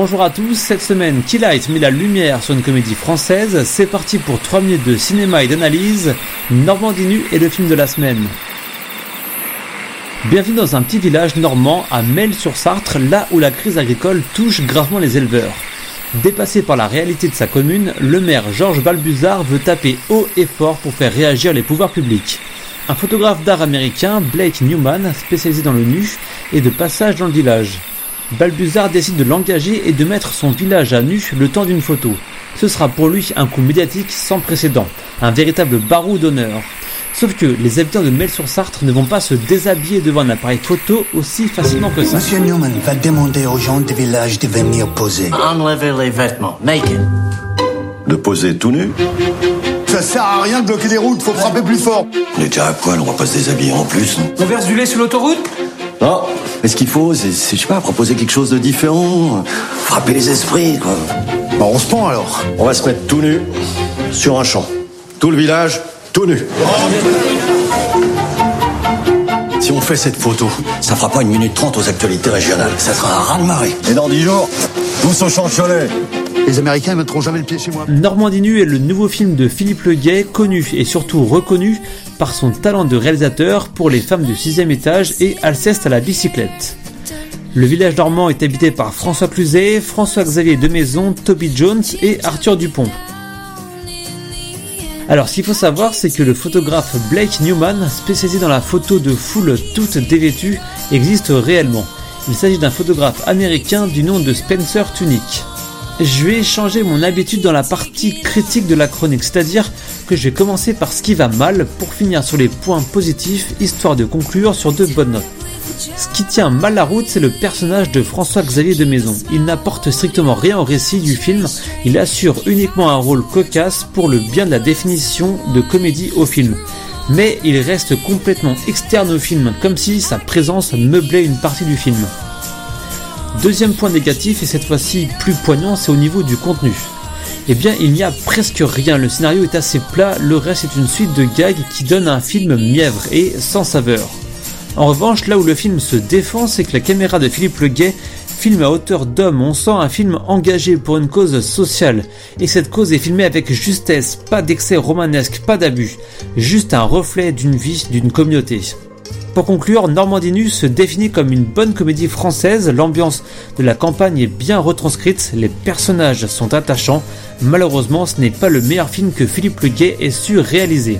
Speaker 31: Bonjour à tous, cette semaine Keylight met la lumière sur une comédie française, c'est parti pour 3 minutes de cinéma et d'analyse, Normandie nue est le film de la semaine. Bienvenue dans un petit village normand à Mel-sur-Sarthe, là où la crise agricole touche gravement les éleveurs. Dépassé par la réalité de sa commune, le maire Georges Balbuzard veut taper haut et fort pour faire réagir les pouvoirs publics. Un photographe d'art américain, Blake Newman, spécialisé dans le nu, est de passage dans le village. Balbuzard décide de l'engager et de mettre son village à nu le temps d'une photo. Ce sera pour lui un coup médiatique sans précédent, un véritable barreau d'honneur. Sauf que les habitants de Mel-sur-Sarthe ne vont pas se déshabiller devant un appareil photo aussi facilement que ça.
Speaker 32: Monsieur Newman va demander aux gens du village de venir poser.
Speaker 28: Enlevez les vêtements. Naked.
Speaker 33: De poser tout nu
Speaker 34: Ça sert à rien de bloquer les routes, faut frapper plus fort.
Speaker 33: On est déjà à poil, on va pas se déshabiller en plus.
Speaker 34: On verse du lait sur l'autoroute?
Speaker 33: Non, mais ce qu'il faut, c'est, je sais pas, proposer quelque chose de différent, frapper les esprits, quoi.
Speaker 34: Bon, on se pend alors.
Speaker 33: On va se mettre tout nu sur un champ. Tout le village, tout nu. Si on fait cette photo, ça fera pas une minute trente aux actualités régionales. Ça sera un raz-de-marée. Et dans dix jours, tous au champ Cholet.
Speaker 34: Les Américains ne mettront jamais le pied chez moi.
Speaker 31: Normandie nue est le nouveau film de Philippe Leguet, connu et surtout reconnu par son talent de réalisateur pour Les femmes du sixième étage et Alceste à la bicyclette. Le village normand est habité par François Cluzet, François-Xavier Demaison, Toby Jones et Arthur Dupont. Alors, ce qu'il faut savoir, c'est que le photographe Blake Newman, spécialisé dans la photo de foules toutes dévêtues, existe réellement. Il s'agit d'un photographe américain du nom de Spencer Tunick. Je vais changer mon habitude dans la partie critique de la chronique, c'est-à-dire que je vais commencer par ce qui va mal pour finir sur les points positifs, histoire de conclure sur de bonnes notes. Ce qui tient mal la route, c'est le personnage de François-Xavier de Maison. Il n'apporte strictement rien au récit du film, il assure uniquement un rôle cocasse pour le bien de la définition de comédie au film. Mais il reste complètement externe au film, comme si sa présence meublait une partie du film. Deuxième point négatif, et cette fois-ci plus poignant, c'est au niveau du contenu. Eh bien, il n'y a presque rien, le scénario est assez plat, le reste est une suite de gags qui donne un film mièvre et sans saveur. En revanche, là où le film se défend, c'est que la caméra de Philippe Leguet filme à hauteur d'homme. On sent un film engagé pour une cause sociale. Et cette cause est filmée avec justesse, pas d'excès romanesque, pas d'abus. Juste un reflet d'une vie, d'une communauté. Pour conclure, Normandie Nue se définit comme une bonne comédie française. L'ambiance de la campagne est bien retranscrite, les personnages sont attachants. Malheureusement, ce n'est pas le meilleur film que Philippe Leguet ait su réaliser.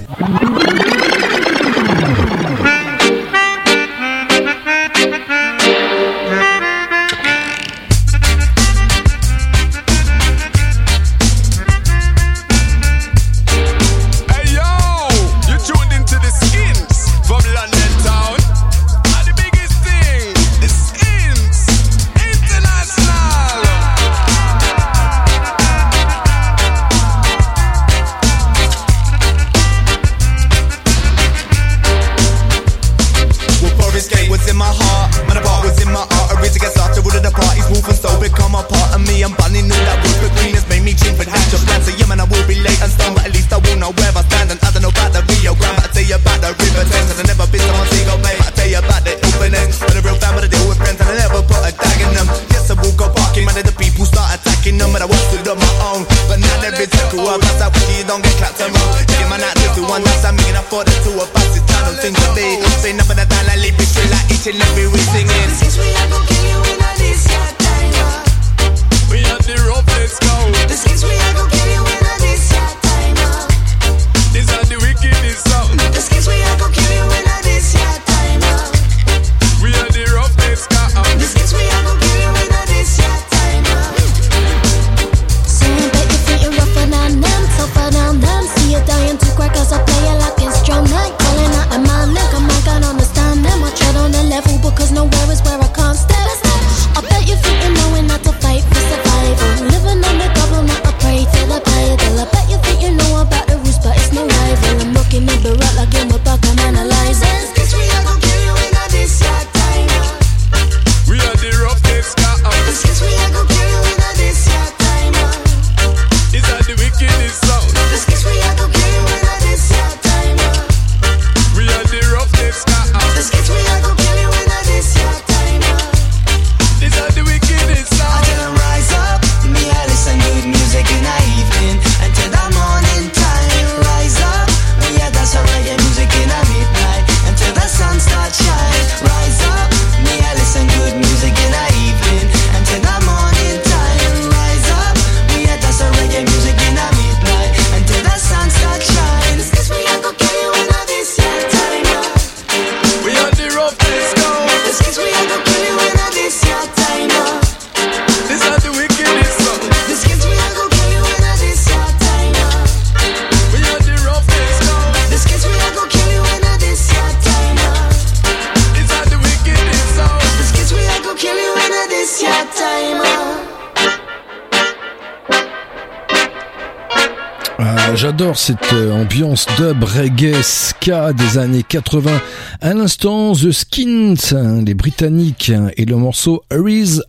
Speaker 6: Cette euh, ambiance dub reggae ska des années 80. À l'instant, The Skins, hein, les Britanniques, hein, et le morceau Hurries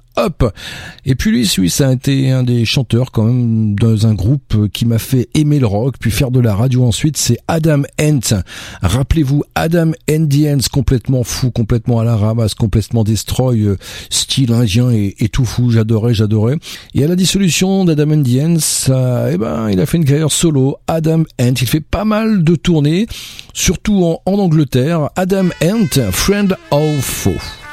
Speaker 6: Et puis lui, ça a été un des chanteurs quand même dans un groupe qui m'a fait aimer le rock, puis faire de la radio ensuite, c'est Adam Hent. Rappelez-vous, Adam Indians, complètement fou, complètement à la ramasse, complètement destroy, euh, style indien et, tout fou, j'adorais, j'adorais. Et à la dissolution d'Adam Indians, ça, eh ben, il a fait une carrière solo, Adam Hent. Il fait pas mal de tournées, surtout en, en Angleterre. Adam Hent, Friend of Foe.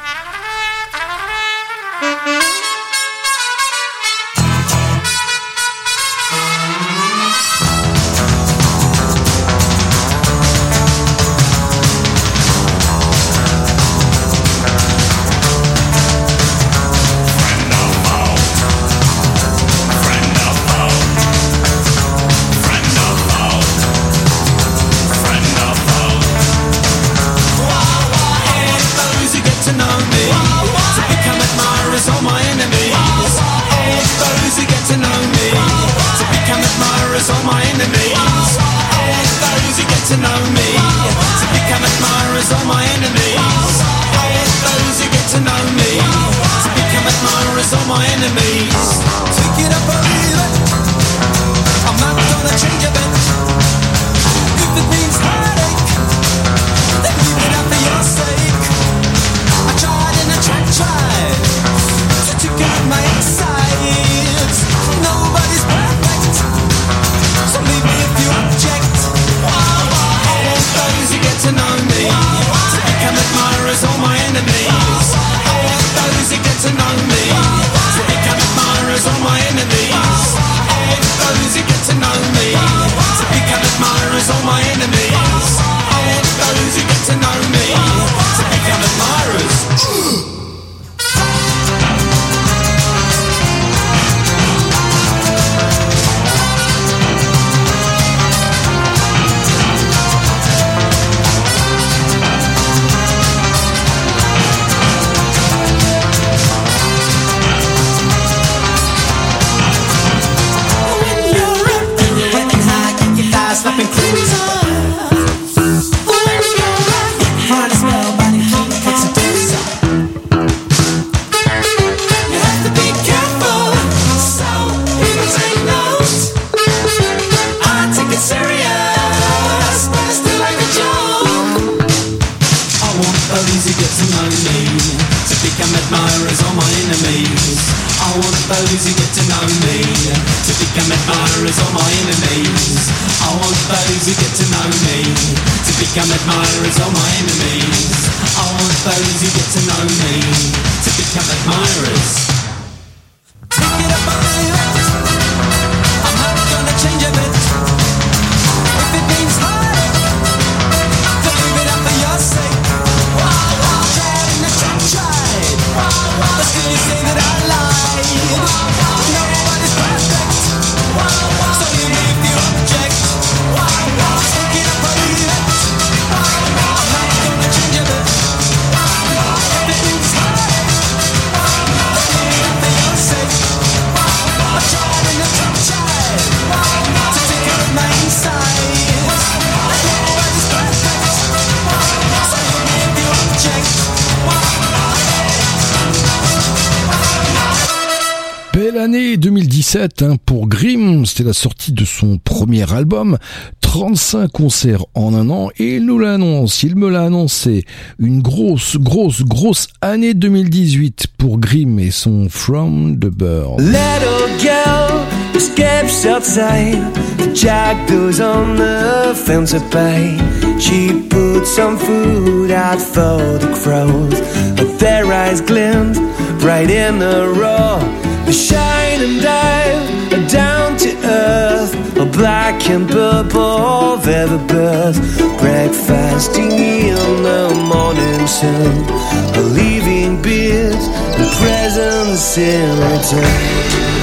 Speaker 6: 2017 hein, pour Grimm, c'était la sortie de son premier album, 35 concerts en un an et il nous l'annonce, il me l'a annoncé, une grosse, grosse, grosse année 2018 pour Grimm et son From the Bird.
Speaker 25: Little girl escapes outside. The jackals on the fence bay. She puts some food out for the crows. But their eyes glint right in the raw. They shine and dive down to earth. A black and purple feather birth. Breakfasting in the morning sun. believing beers and presents in return.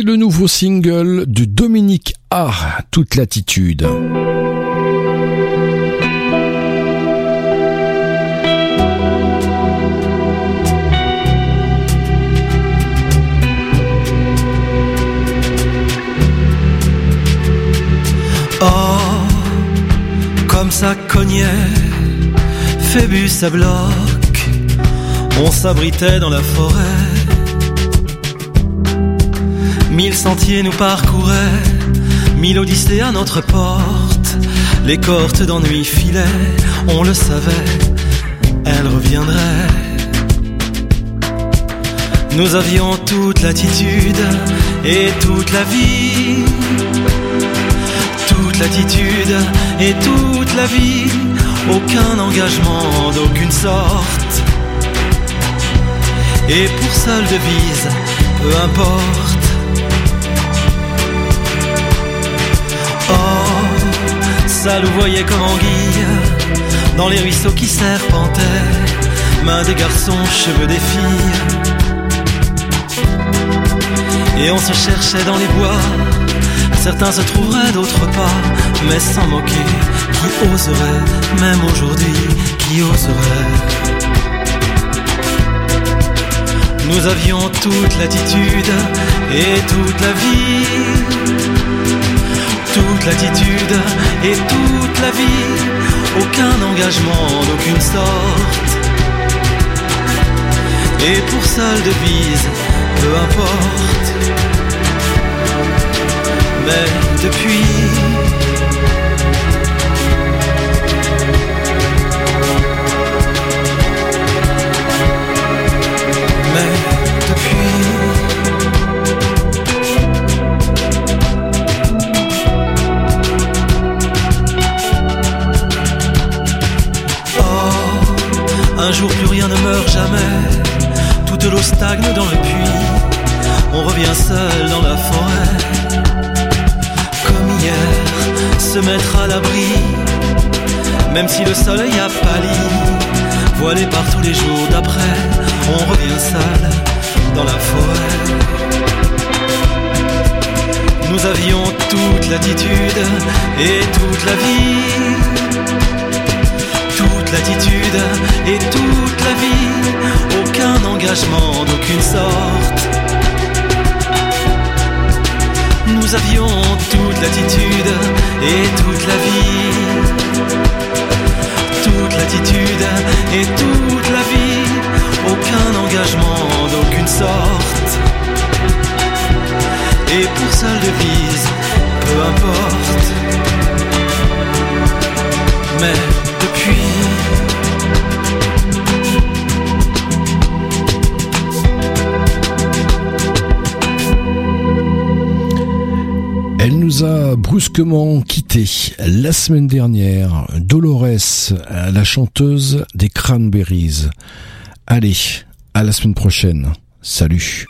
Speaker 6: Le nouveau single de Dominique A, Toute latitude.
Speaker 25: Oh, comme ça cognait, Phébus à bloc, on s'abritait dans la forêt. Mille sentiers nous parcouraient, mille odyssées à notre porte. Les cortes d'ennui filaient, on le savait, elle reviendrait. Nous avions toute l'attitude et toute la vie toute l'attitude et toute la vie, aucun engagement d'aucune sorte. Et pour seule devise, peu importe. Oh, ça nous voyait comme anguille, dans les ruisseaux qui serpentaient, mains des garçons, cheveux des filles. Et on se cherchait dans les bois Certains se trouveraient, d'autres pas, mais sans moquer. Qui oserait, même aujourd'hui, qui oserait Nous avions toute l'attitude et toute la vie. Toute l'attitude et toute la vie. Aucun engagement d'aucune sorte. Et pour seule devise, peu importe. Mais depuis Mais plus rien ne meurt jamais. Toute l'eau stagne dans le puits. On revient seul dans la forêt. Comme hier, se mettre à l'abri, même si le soleil a pâli, voilé par tous les jours d'après, on revient seul dans la forêt. Nous avions toute l'attitude et toute la vie, l'attitude et toute la vie, aucun engagement d'aucune sorte. Nous avions toute l'attitude et toute la vie. Toute l'attitude et toute la vie. Aucun engagement d'aucune sorte. Et pour seule devise, peu importe. Mais
Speaker 6: brusquement quittés la semaine dernière. Dolores, la chanteuse des Cranberries. Allez, à la semaine prochaine. Salut.